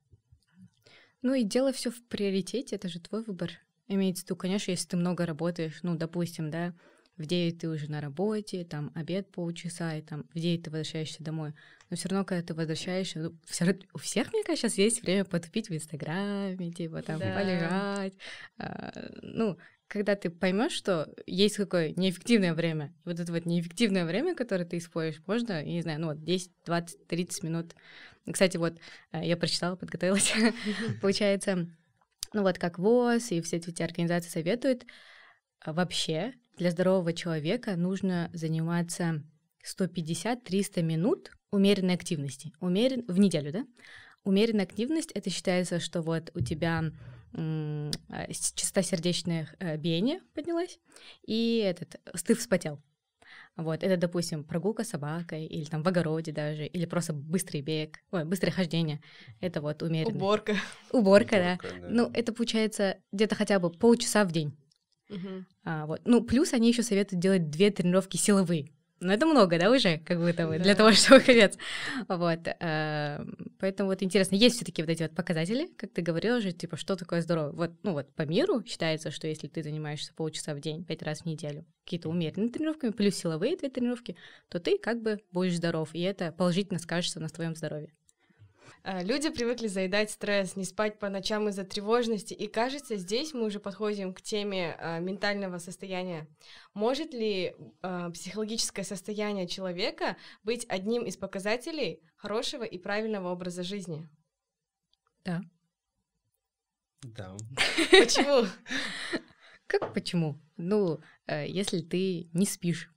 Ну и дело все в приоритете, это же твой выбор. Имеется в виду, конечно, если ты много работаешь, ну, допустим, да, в 9 ты уже на работе, там обед полчаса, и там в 9 ты возвращаешься домой. Но все равно, когда ты возвращаешься, ну, все, у всех, мне кажется, сейчас есть время потупить в Инстаграме, типа там да. полежать. А, ну, когда ты поймешь, что есть какое неэффективное время, вот это вот неэффективное время, которое ты используешь, можно, я не знаю, ну вот 10, 20, 30 минут. Кстати, вот а, я прочитала, подготовилась. Получается, ну вот как ВОЗ и все эти организации советуют, а, вообще для здорового человека нужно заниматься 150-300 минут умеренной активности. Умерен... В неделю, да? Умеренная активность, это считается, что вот у тебя м- а, частота сердечных э, биения поднялась, и этот, ты вспотел. Вот, это, допустим, прогулка с собакой, или там в огороде даже, или просто быстрый бег, ой, быстрое хождение. Это вот умеренно. Уборка. Уборка, да. да. Ну, это получается где-то хотя бы полчаса в день. Угу. А, вот. Ну, плюс они еще советуют делать две тренировки силовые. Ну, это много, да, уже, как будто бы, да. для того, чтобы конец. Вот. Э, поэтому вот интересно, есть все таки вот эти вот показатели, как ты говорила же, типа, что такое здоровье? Вот, ну вот, по миру считается, что если ты занимаешься полчаса в день, пять раз в неделю, какие-то умеренные тренировками, плюс силовые две тренировки, то ты как бы будешь здоров, и это положительно скажется на твоем здоровье. Э, люди привыкли заедать стресс, не спать по ночам из-за тревожности, и кажется, здесь мы уже подходим к теме э, ментального состояния. Может ли э, психологическое состояние человека быть одним из показателей хорошего и правильного образа жизни? Да. Да. Почему? Как почему? Ну, э, если ты не спишь,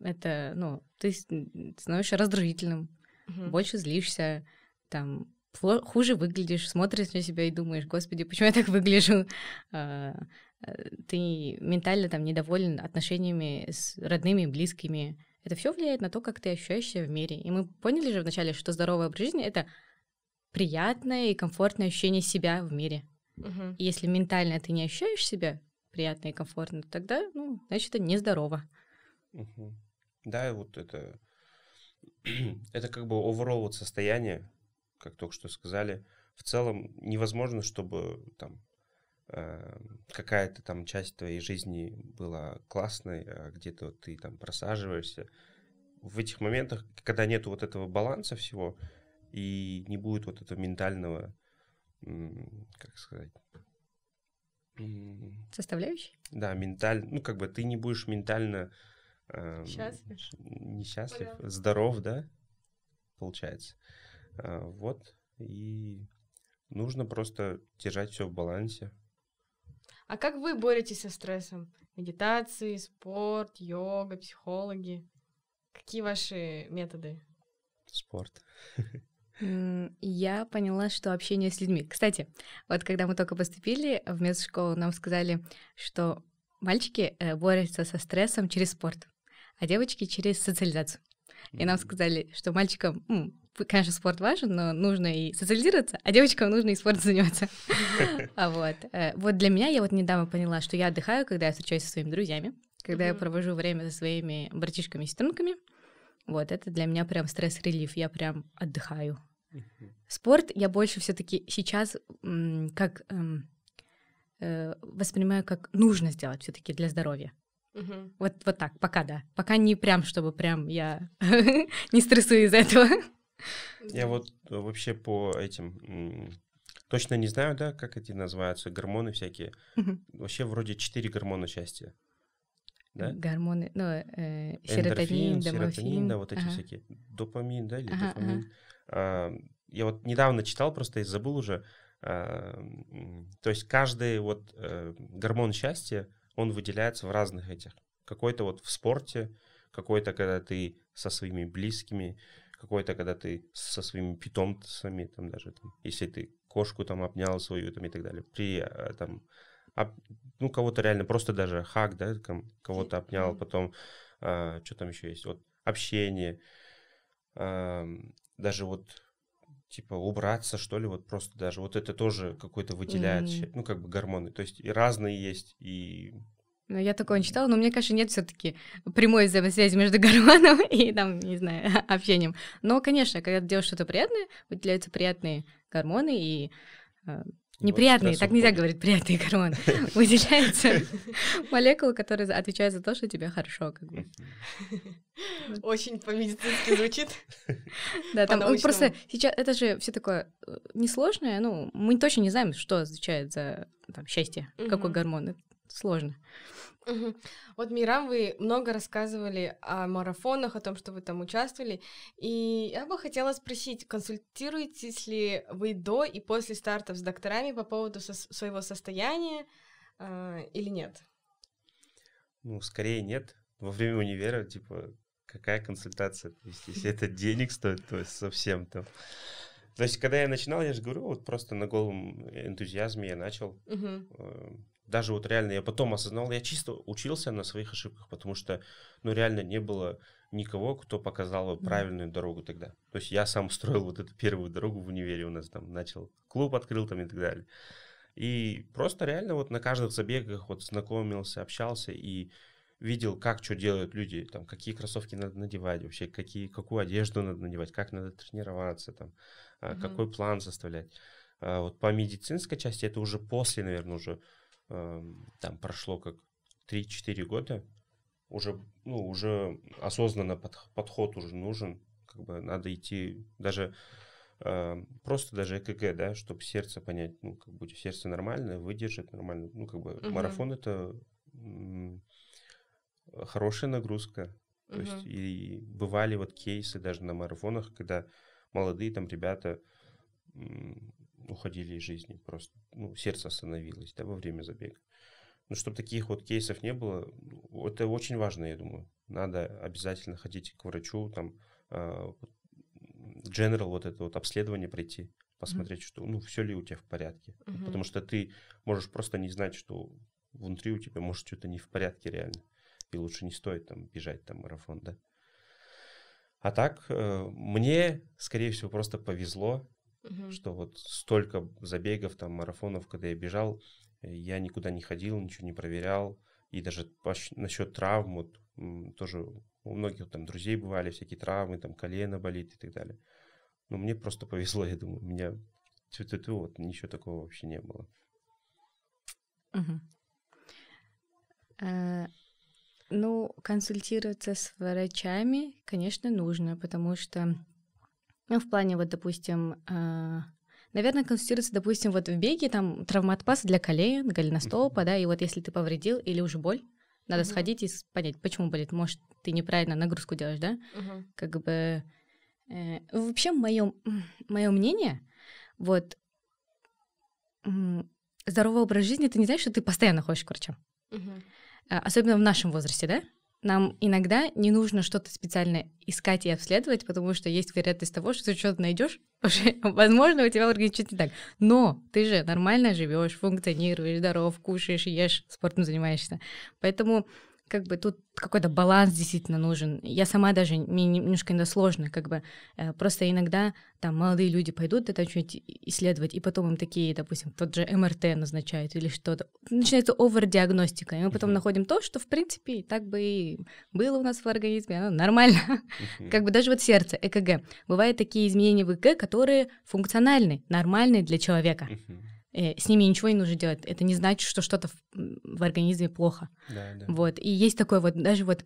это, ну, ты становишься раздражительным, угу. больше злишься, там хуже выглядишь, смотришь на себя и думаешь, господи, почему я так выгляжу? А, э, ты ментально там недоволен отношениями с родными, близкими. Это все влияет на то, как ты ощущаешься в мире. И мы поняли же вначале, что здоровый образ жизни — это приятное и комфортное ощущение себя в мире. Угу. И если ментально ты не ощущаешь себя приятно и комфортно, тогда, ну, значит, это нездорово. Угу. Да, вот это это как бы overall вот состояние, как только что сказали. В целом невозможно, чтобы там э, какая-то там часть твоей жизни была классной, а где-то ты там просаживаешься. В этих моментах, когда нету вот этого баланса всего, и не будет вот этого ментального, как сказать... Составляющий? Да, ментально, ну как бы ты не будешь ментально... Э, счастлив? Несчастлив, Понятно. здоров, да, получается. А, вот, и нужно просто держать все в балансе. А как вы боретесь со стрессом? Медитации, спорт, йога, психологи? Какие ваши методы? Спорт. Я поняла, что общение с людьми. Кстати, вот когда мы только поступили в медшколу, нам сказали, что мальчики э, борются со стрессом через спорт, а девочки через социализацию. И нам сказали, что мальчикам, конечно, спорт важен, но нужно и социализироваться, а девочкам нужно и спортом заниматься. А вот. Э, вот для меня я вот недавно поняла, что я отдыхаю, когда я встречаюсь со своими друзьями, когда я провожу время со своими братишками и сестренками. Вот, это для меня прям стресс-релив, я прям отдыхаю. Спорт я больше все таки сейчас как эм, э, воспринимаю как нужно сделать все таки для здоровья. Угу. Вот, вот так, пока да. Пока не прям, чтобы прям я не стрессую из-за этого. Я вот вообще по этим точно не знаю, да, как эти называются, гормоны всякие. Вообще вроде четыре гормона счастья. Да? Гормоны, ну, э, серотонин, Эндорфин, серотонин, да, вот эти ага. всякие. Допамин, да, или ага, дофамин. Ага. А, я вот недавно читал, просто и забыл уже. А, то есть каждый вот э, гормон счастья, он выделяется в разных этих. Какой-то вот в спорте, какой-то, когда ты со своими близкими, какой-то, когда ты со своими питомцами, там даже, там, если ты кошку там обнял свою там и так далее, при э, там, об, ну, кого-то реально просто даже хак, да, там, кого-то обнял, потом, а, что там еще есть, вот, общение, а, даже вот типа убраться, что ли, вот просто даже вот это тоже какой-то выделяет, mm-hmm. ну, как бы гормоны. То есть и разные есть, и ну, я такое не читала, но мне кажется, нет все-таки прямой взаимосвязи между гормоном и, там, не знаю, общением. Но, конечно, когда ты делаешь что-то приятное, выделяются приятные гормоны и э, неприятные, вот так нельзя говорить, приятные гормоны. Выделяются молекулы, которые отвечают за то, что тебе хорошо, как бы. Очень по-медицински звучит. Да, там просто сейчас это же все такое э, несложное, ну, мы точно не знаем, что отвечает за там, счастье, какой гормон. Это сложно. Угу. Вот, Мирам, вы много рассказывали о марафонах, о том, что вы там участвовали, и я бы хотела спросить, консультируетесь ли вы до и после стартов с докторами по поводу со- своего состояния э, или нет? Ну, скорее нет. Во время универа, типа, какая консультация? То есть, если это денег стоит, то совсем там... То есть, когда я начинал, я же говорю, вот просто на голом энтузиазме я начал. Даже вот реально я потом осознал, я чисто учился на своих ошибках, потому что, ну, реально не было никого, кто показал правильную дорогу тогда. То есть я сам строил вот эту первую дорогу в универе у нас там, начал клуб открыл там и так далее. И просто реально вот на каждых забегах вот знакомился, общался и видел, как что делают люди, там, какие кроссовки надо надевать вообще, какие, какую одежду надо надевать, как надо тренироваться, там, mm-hmm. какой план составлять. А вот по медицинской части это уже после, наверное, уже там прошло как 3-4 года, уже, ну, уже осознанно под, подход уже нужен, как бы надо идти даже э, просто даже ЭКГ, да, чтобы сердце понять, ну, как бы сердце нормальное, выдержит нормально, ну, как бы угу. марафон это м- хорошая нагрузка, то угу. есть и бывали вот кейсы даже на марафонах, когда молодые там ребята м- уходили из жизни просто. Ну, сердце остановилось, да, во время забега. Но чтобы таких вот кейсов не было, это очень важно, я думаю. Надо обязательно ходить к врачу, там, uh, general вот это вот обследование пройти, посмотреть, mm-hmm. что, ну, все ли у тебя в порядке. Mm-hmm. Потому что ты можешь просто не знать, что внутри у тебя может что-то не в порядке реально. И лучше не стоит там бежать там марафон, да. А так, э, мне, скорее всего, просто повезло угу. что вот столько забегов, там, марафонов, когда я бежал, э, я никуда не ходил, ничего не проверял, и даже насчет травм, вот, тоже у многих там друзей бывали всякие травмы, там колено болит и так далее. Но мне просто повезло, я думаю, у меня тю-тю-тю, вот ничего такого вообще не было. Угу. А, ну, консультироваться с врачами, конечно, нужно, потому что Ну, в плане, вот, допустим, э, наверное, консультируется, допустим, вот в беге там травмат паса для колен, голеностопа, да, и вот если ты повредил или уже боль, надо Мгм. сходить и понять, почему болит. Может, ты неправильно нагрузку делаешь, да? Мгм. Как бы... э, вообще, мое, мое мнение, вот, здоровый образ жизни, ты не знаешь, что ты постоянно ходишь к врачам. А, Особенно в нашем возрасте, да? Нам иногда не нужно что-то специально искать и обследовать, потому что есть вероятность того, что ты что-то найдешь, возможно, у тебя в организме что-то не так. Но ты же нормально живешь, функционируешь, здоров, кушаешь, ешь, спортом занимаешься. Поэтому как бы тут какой-то баланс действительно нужен. Я сама даже, мне немножко иногда сложно, как бы, э, просто иногда там молодые люди пойдут это что-нибудь исследовать, и потом им такие, допустим, тот же МРТ назначают или что-то. Начинается овер-диагностика, и мы потом Мгм. находим то, что, в принципе, так бы и было у нас в организме, оно нормально. Мгм. Как бы даже вот сердце, ЭКГ. Бывают такие изменения в ЭКГ, которые функциональны, нормальны для человека. Мгм. Э, С ними ничего не нужно делать. Это не значит, что что-то в, в организме плохо. Да, да. Вот. И есть такое вот даже вот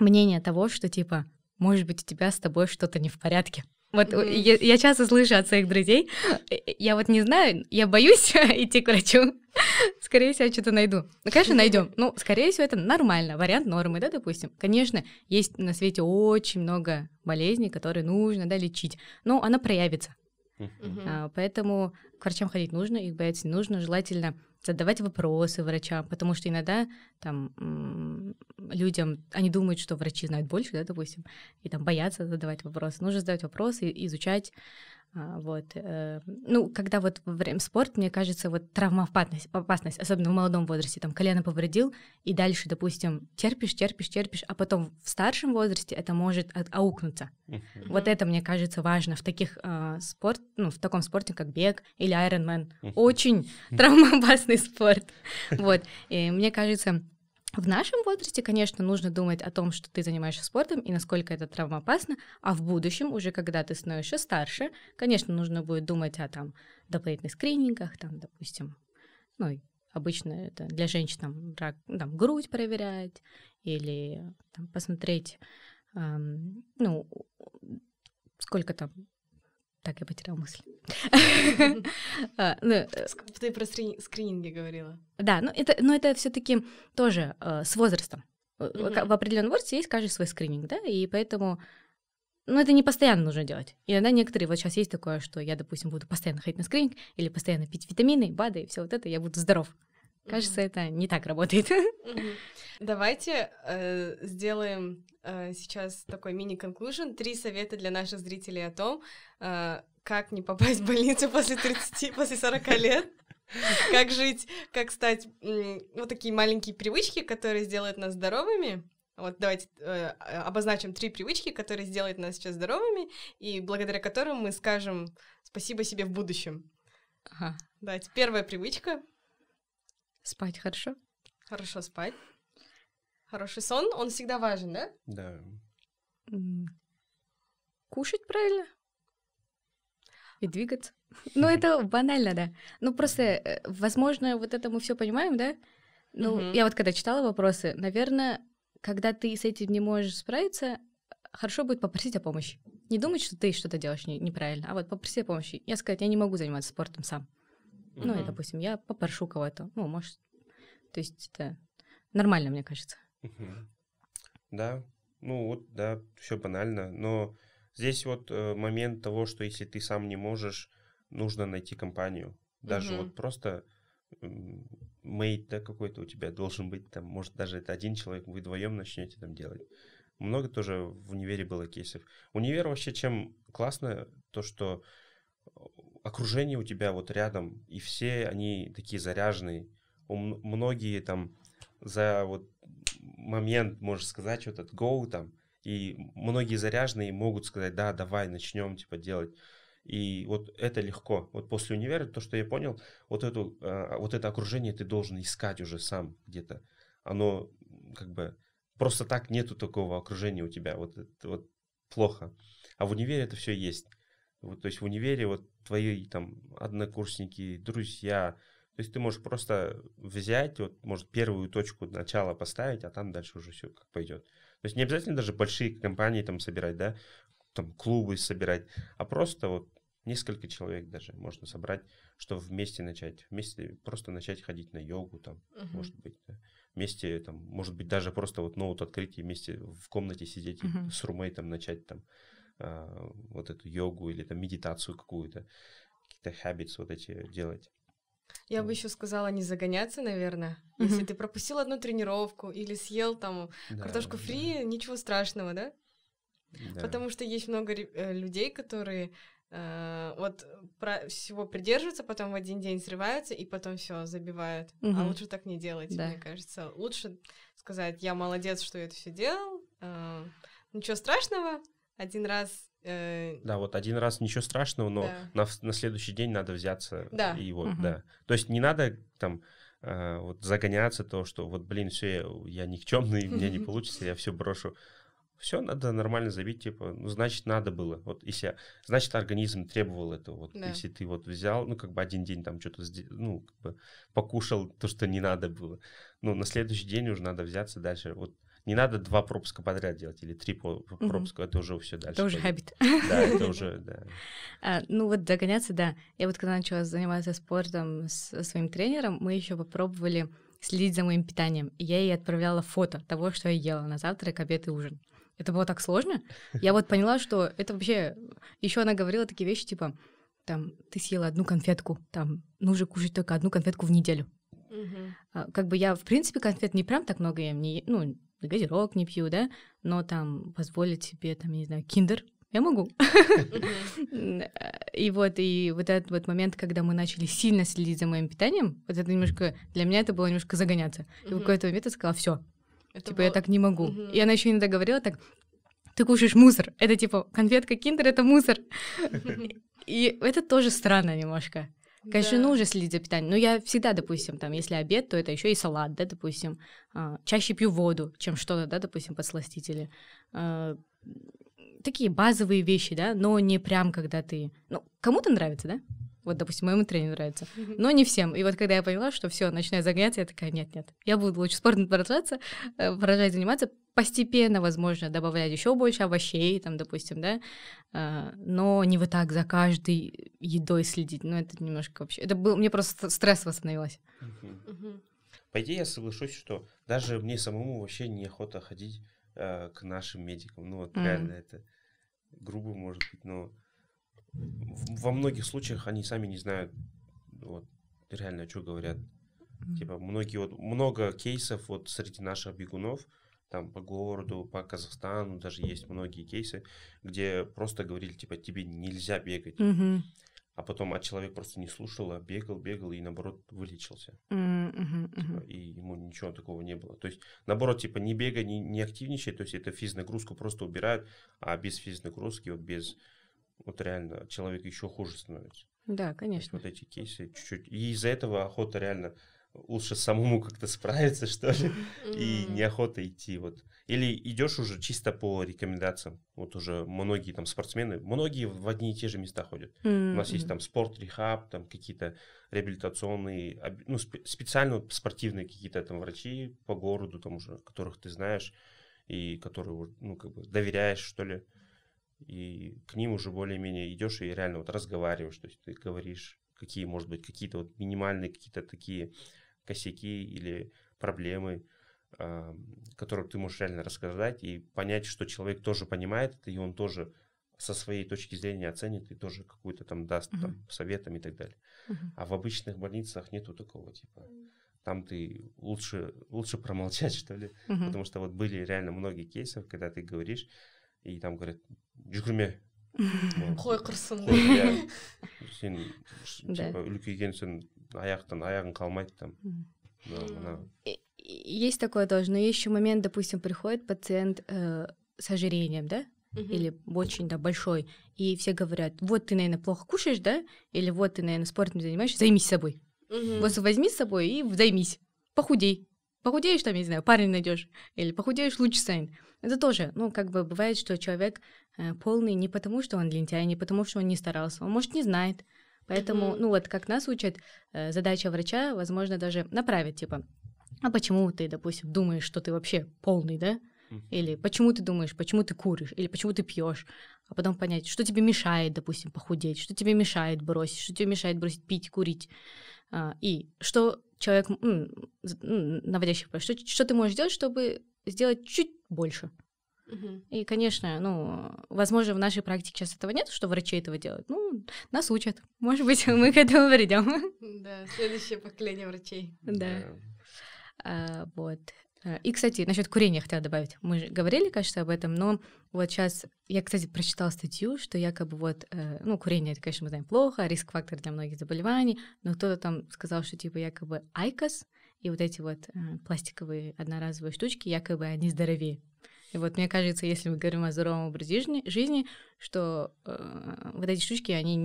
мнение того, что типа, может быть, у тебя с тобой что-то не в порядке. Вот Мгм. я, я часто слышу от своих друзей, э, я вот не знаю, я боюсь идти к врачу. Скорее всего, я что-то найду. Ну, конечно, найдем. Ну, скорее всего, это нормально, вариант нормы, да, допустим. Конечно, есть на свете очень много болезней, которые нужно, да, лечить, но она проявится. Мгм. А, Поэтому к врачам ходить нужно, их бояться не нужно. Желательно задавать вопросы врачам, потому что иногда там людям, они думают, что врачи знают больше, да, допустим, и там боятся задавать вопросы. Нужно задавать вопросы, изучать. А, Вот. э, Ну, когда вот во время спорта, мне кажется, вот травмоопасность, опасность, особенно в молодом возрасте, там колено повредил, и дальше, допустим, терпишь, терпишь, терпишь, а потом в старшем возрасте это может от- аукнуться. Мгм. Вот это, мне кажется, важно в таких а, спорт, ну, в таком спорте, как бег или Ironman. Мгм. Очень травмоопасный спорт. Вот. И мне кажется, в нашем возрасте, конечно, нужно думать о том, что ты занимаешься спортом и насколько это травмоопасно, а в будущем, уже когда ты становишься старше, конечно, нужно будет думать о там дополнительных скринингах, там, допустим, ну, обычно это для женщин там, рак, там грудь проверять или там, посмотреть, ам, ну, сколько там, так, я потеряла мысль. А, ну, э, Ты про скрини- скрининги говорила. да, но это, но это все-таки тоже э, с возрастом. Э, В определенном возрасте есть каждый свой скрининг, да, и поэтому, ну, это не постоянно нужно делать. Иногда некоторые, вот сейчас есть такое, что я, допустим, буду постоянно ходить на скрининг или постоянно пить витамины, БАДы и все вот это, я буду здоров. Кажется, это не так работает. Мгм. Давайте э, сделаем э, сейчас такой мини-конклюжен. Три совета для наших зрителей о том, э, как не попасть в больницу после 30, после 40 лет. Как жить, как стать м, вот такие маленькие привычки, которые сделают нас здоровыми. Вот давайте э, обозначим три привычки, которые сделают нас сейчас здоровыми, и благодаря которым мы скажем спасибо себе в будущем. Ага. Давайте, первая привычка Спать хорошо? Хорошо спать. Хороший сон, он всегда важен, да? Да. Кушать правильно? И двигаться. Ну, это банально, да. Ну, просто, э, возможно, вот это мы все понимаем, да? Ну, Мгм. я вот когда читала вопросы, наверное, когда ты с этим не можешь справиться, хорошо будет попросить о помощи. Не думать, что ты что-то делаешь не- неправильно, а вот попросить о помощи. Я сказать, я не могу заниматься спортом сам. Ну, и, допустим, я попрошу кого-то. Ну, может, то есть это нормально, мне кажется. Мгм. Да, ну вот, да, все банально, но здесь вот э, момент того, что если ты сам не можешь, нужно найти компанию. Даже Мгм. вот просто мейт, да, какой-то у тебя должен быть, там, может, даже это один человек, вы вдвоем начнете там делать. Много тоже в универе было кейсов. Универ вообще чем классно, то, что окружение у тебя вот рядом, и все они такие заряженные. Многие там за вот момент, можно сказать, вот этот go там, и многие заряженные могут сказать, да, давай, начнем, типа, делать. И вот это легко. Вот после универа, то, что я понял, вот, эту, э, вот это окружение ты должен искать уже сам где-то. Оно как бы просто так нету такого окружения у тебя. Вот это вот плохо. А в универе это все есть. Вот, то есть в универе вот твои там однокурсники, друзья, то есть ты можешь просто взять, вот, может, первую точку начала поставить, а там дальше уже все как пойдет. То есть не обязательно даже большие компании там собирать, да. там клубы собирать, а просто вот несколько человек даже можно собрать, чтобы вместе начать, вместе просто начать ходить на йогу там, uh-huh. может быть, да. вместе там, может быть даже просто вот ноут открыть и вместе в комнате сидеть uh-huh. с румейтом начать там а, вот эту йогу или там медитацию какую-то, какие-то habits вот эти делать. Я бы еще сказала не загоняться, наверное. Mm-hmm. Если ты пропустил одну тренировку или съел там да, картошку фри, да. ничего страшного, да? да? Потому что есть много э, людей, которые э, вот про всего придерживаются, потом в один день срываются и потом все забивают. Mm-hmm. А лучше так не делать, да. мне кажется. Лучше сказать: я молодец, что я это все делал. Э, ничего страшного. Один раз Э, да, вот один раз ничего страшного, но да. на, на следующий день надо взяться да. и вот, угу. да. То есть не надо там э, вот загоняться то, что вот, блин, все, я, я никчемный, мне не получится, я все брошу. Все надо нормально забить, типа, ну, значит, надо было. Вот, если, значит, организм требовал этого. Вот, да. если ты вот взял, ну, как бы один день там что-то, ну, как бы покушал то, что не надо было. Ну, на следующий день уже надо взяться дальше. Вот не надо два пропуска подряд делать или три пропуска, угу. это уже все дальше. Это уже хабит. Да, это уже, да. А, ну вот догоняться, да. Я вот когда начала заниматься спортом с своим тренером, мы еще попробовали следить за моим питанием. И я ей отправляла фото того, что я ела на завтрак, обед и ужин. Это было так сложно. Я вот поняла, что это вообще... Еще она говорила такие вещи, типа, там, ты съела одну конфетку, там, нужно кушать только одну конфетку в неделю. Угу. Как бы я, в принципе, конфет не прям так много ем, не, ну, газировок не пью, да, но там позволить себе, там, не знаю, киндер, я могу. И вот, и вот этот вот момент, когда мы начали сильно следить за моим питанием, вот это немножко, для меня это было немножко загоняться. И в какой-то момент я сказала, все, типа, я так не могу. И она еще иногда говорила так, ты кушаешь мусор. Это типа конфетка киндер, это мусор. И это тоже странно немножко. Конечно, да. нужно следить за питанием. Но я всегда, допустим, там, если обед, то это еще и салат, да, допустим. А, чаще пью воду, чем что-то, да, допустим, подсластители. А, такие базовые вещи, да, но не прям, когда ты... Ну, кому-то нравится, да? Вот, допустим, моему тренеру нравится. Но не всем. И вот когда я поняла, что все, начинаю загоняться, я такая, нет-нет, я буду лучше спортом продолжаться, э, продолжать заниматься, постепенно, возможно, добавлять еще больше овощей, там, допустим, да, а, но не вот так за каждой едой следить. Ну, это немножко вообще... Это был... Мне просто стрессово становилось. По идее, я соглашусь, что даже мне самому вообще неохота ходить э, к нашим медикам. Ну, вот mm. реально это грубо, может быть, но во многих случаях они сами не знают, вот, реально, что говорят. Mm. Типа, многие, вот, много кейсов вот среди наших бегунов, там по городу, по Казахстану даже есть многие кейсы, где просто говорили, типа, тебе нельзя бегать. Mm-hmm. А потом а человек просто не слушал, а бегал, бегал и наоборот вылечился. Mm-hmm. Типа, и ему ничего такого не было. То есть, наоборот, типа, не бегай, не, не активничай, то есть это физнагрузку просто убирают, а без физнагрузки, вот без, вот реально, человек еще хуже становится. Да, конечно. вот эти кейсы чуть-чуть. И из-за этого охота реально лучше самому как-то справиться, что ли, и неохота идти вот. Или идешь уже чисто по рекомендациям. Вот уже многие там спортсмены, многие в одни и те же места ходят. У нас есть там спорт, рехаб, там какие-то реабилитационные, ну, специально спортивные какие-то там врачи по городу, там уже, которых ты знаешь, и которые, ну, как бы доверяешь, что ли. И к ним уже более-менее идешь и реально вот разговариваешь, то есть ты говоришь, какие, может быть, какие-то вот минимальные какие-то такие косяки или проблемы, э, которые ты можешь реально рассказать и понять, что человек тоже понимает это, и он тоже со своей точки зрения оценит и тоже какую-то там даст uh-huh. там, советом и так далее. Uh-huh. А в обычных больницах нету такого типа. Там ты лучше, лучше промолчать, что ли. Uh-huh. Потому что вот были реально многие кейсы, когда ты говоришь, и там говорят, жүгірме. Қой құрсын сен типа үлкейгенсің аяқтан аяғың қалмайды там. Есть такое тоже, но есть еще момент, допустим, приходит пациент э, с ожирением, да, или очень, да, большой, и все говорят, вот ты, наверное, плохо кушаешь, да, или вот ты, наверное, спортом занимаешься, займись собой. Вот возьми с собой и займись, похудей. Похудеешь там, я не знаю, парень найдешь, или похудеешь, лучше станет. Это тоже, ну, как бы бывает, что человек э, полный не потому, что он лентяй, не потому, что он не старался, он, может, не знает, Поэтому, mm-hmm. ну вот как нас учат, э, задача врача, возможно, даже направить, типа, а почему ты, допустим, думаешь, что ты вообще полный, да? или почему ты думаешь, почему ты куришь, или почему ты пьешь, а потом понять, что тебе мешает, допустим, похудеть, что тебе мешает бросить, что тебе мешает бросить пить, курить, а, и что человек, наводящий что, что ты можешь сделать, чтобы сделать чуть больше. И, конечно, ну, возможно, в нашей практике сейчас этого нет, что врачи этого делают. Ну, нас учат. Может быть, мы к этому придем. Да, следующее поколение врачей. Да. А, вот. А, и, кстати, насчет курения хотела добавить. Мы же говорили, кажется, об этом, но вот сейчас я, кстати, прочитала статью, что якобы вот, э, ну, курение, это, конечно, мы знаем плохо, риск-фактор для многих заболеваний, но кто-то там сказал, что типа якобы айкос и вот эти вот э, пластиковые одноразовые штучки, якобы они здоровее. И вот мне кажется, если мы говорим о здоровом образе жизни, что э, вот эти штучки, они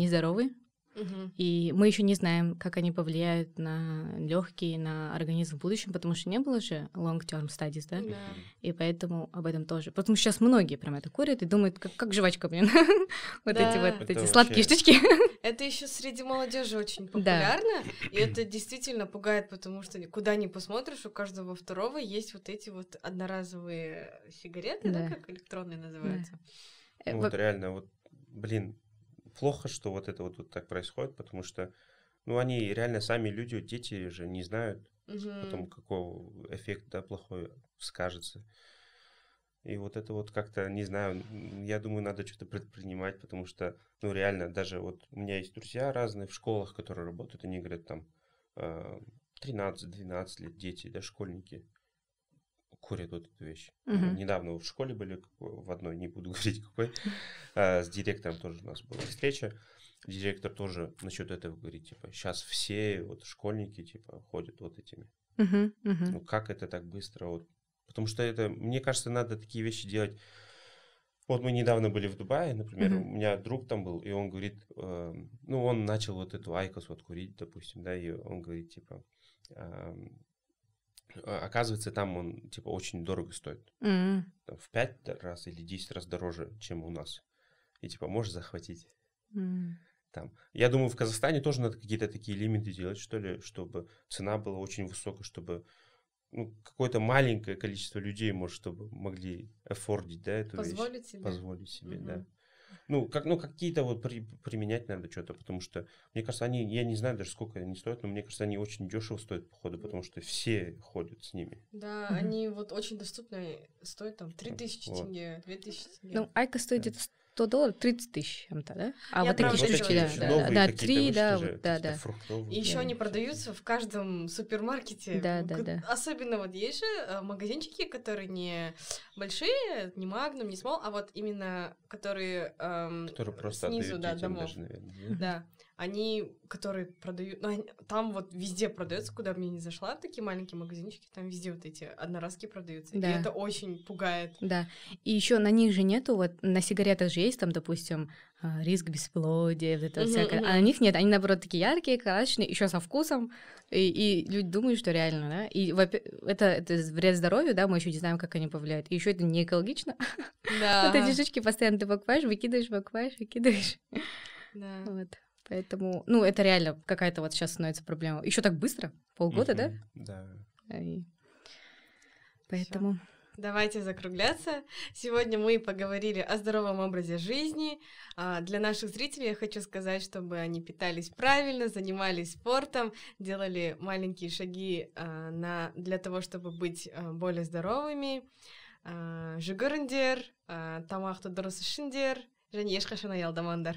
и мы еще не знаем, как они повлияют на легкие, на организм в будущем, потому что не было же long-term studies, да? да? И поэтому об этом тоже. Потому что сейчас многие прям это курят и думают, как, как жвачка, блин. вот эти вот эти сладкие штучки. Это еще среди молодежи очень популярно, и это действительно пугает, потому что куда ни посмотришь, у каждого второго есть вот эти вот одноразовые сигареты, да, как электронные называются. Э, вот реально, вот, блин, плохо, что вот это вот, вот так происходит, потому что, ну, они реально сами люди, дети же не знают угу. потом, какого эффект, да, плохой скажется. И вот это вот как-то, не знаю, я думаю, надо что-то предпринимать, потому что, ну, реально, даже вот у меня есть друзья разные в школах, которые работают, они говорят там 13-12 э, лет дети, да, школьники курят вот эту вещь. Uh-huh. Недавно в школе были в одной, не буду говорить какой, а, с директором тоже у нас была встреча. Директор тоже насчет этого говорит, типа, сейчас все вот школьники, типа, ходят вот этими. Uh-huh, uh-huh. Ну, как это так быстро? Вот. Потому что это, мне кажется, надо такие вещи делать. Вот мы недавно были в Дубае, например, uh-huh. у меня друг там был, и он говорит, э, ну, он начал вот эту айкос вот курить, допустим, да, и он говорит, типа, э, а, оказывается, там он, типа, очень дорого стоит. Mm. Там, в пять раз или десять раз дороже, чем у нас. И, типа, можешь захватить. Mm. Там. Я думаю, в Казахстане тоже надо какие-то такие лимиты делать, что ли, чтобы цена была очень высокая, чтобы ну, какое-то маленькое количество людей, может, чтобы могли аффордить, да, эту Позволить вещь. себе. Позволить себе, mm-hmm. да. Ну, как, ну какие-то вот при, применять надо что-то, потому что, мне кажется, они, я не знаю даже, сколько они стоят, но мне кажется, они очень дешево стоят, походу, потому что все ходят с ними. Да, mm-hmm. они вот очень доступны, стоят там 3000 вот. тенге, 2000 тенге. Ну, Айка стоит где-то 100 долларов, 30 тысяч чем-то, да? А я вот такие штучки, да, да, да, да, три, да, вот, да, да. И еще они продаются в каждом супермаркете. Да, да, да. Особенно вот есть же э, магазинчики, которые не большие, не Магнум, не Смол, а вот именно которые, эм, которые просто снизу, да, домов. Даже, наверное, да они, которые продают, ну, они, там вот везде продается, куда мне не зашла, такие маленькие магазинчики, там везде вот эти одноразки продаются, да. и это очень пугает. Да, и еще на них же нету, вот на сигаретах же есть там, допустим, а, риск бесплодия, вот это uh-huh, всякое, а на них нет, они наоборот такие яркие, красочные, еще со вкусом, и, и люди думают, что реально, да, и это, это вред здоровью, да, мы еще не знаем, как они повлияют, и еще это не экологично. Да. Вот эти штучки постоянно ты покупаешь, выкидываешь, покупаешь, выкидываешь. Да. Вот. Поэтому, ну, это реально какая-то вот сейчас становится проблема. Еще так быстро, полгода, да? Да. И... Поэтому. Всё. Давайте закругляться. Сегодня мы поговорили о здоровом образе жизни. А, для наших зрителей я хочу сказать, чтобы они питались правильно, занимались спортом, делали маленькие шаги а, на, для того, чтобы быть а, более здоровыми. Жүгіріңдер, тамақты дұрыс ішіңдер және ешқашан аялдамаңдар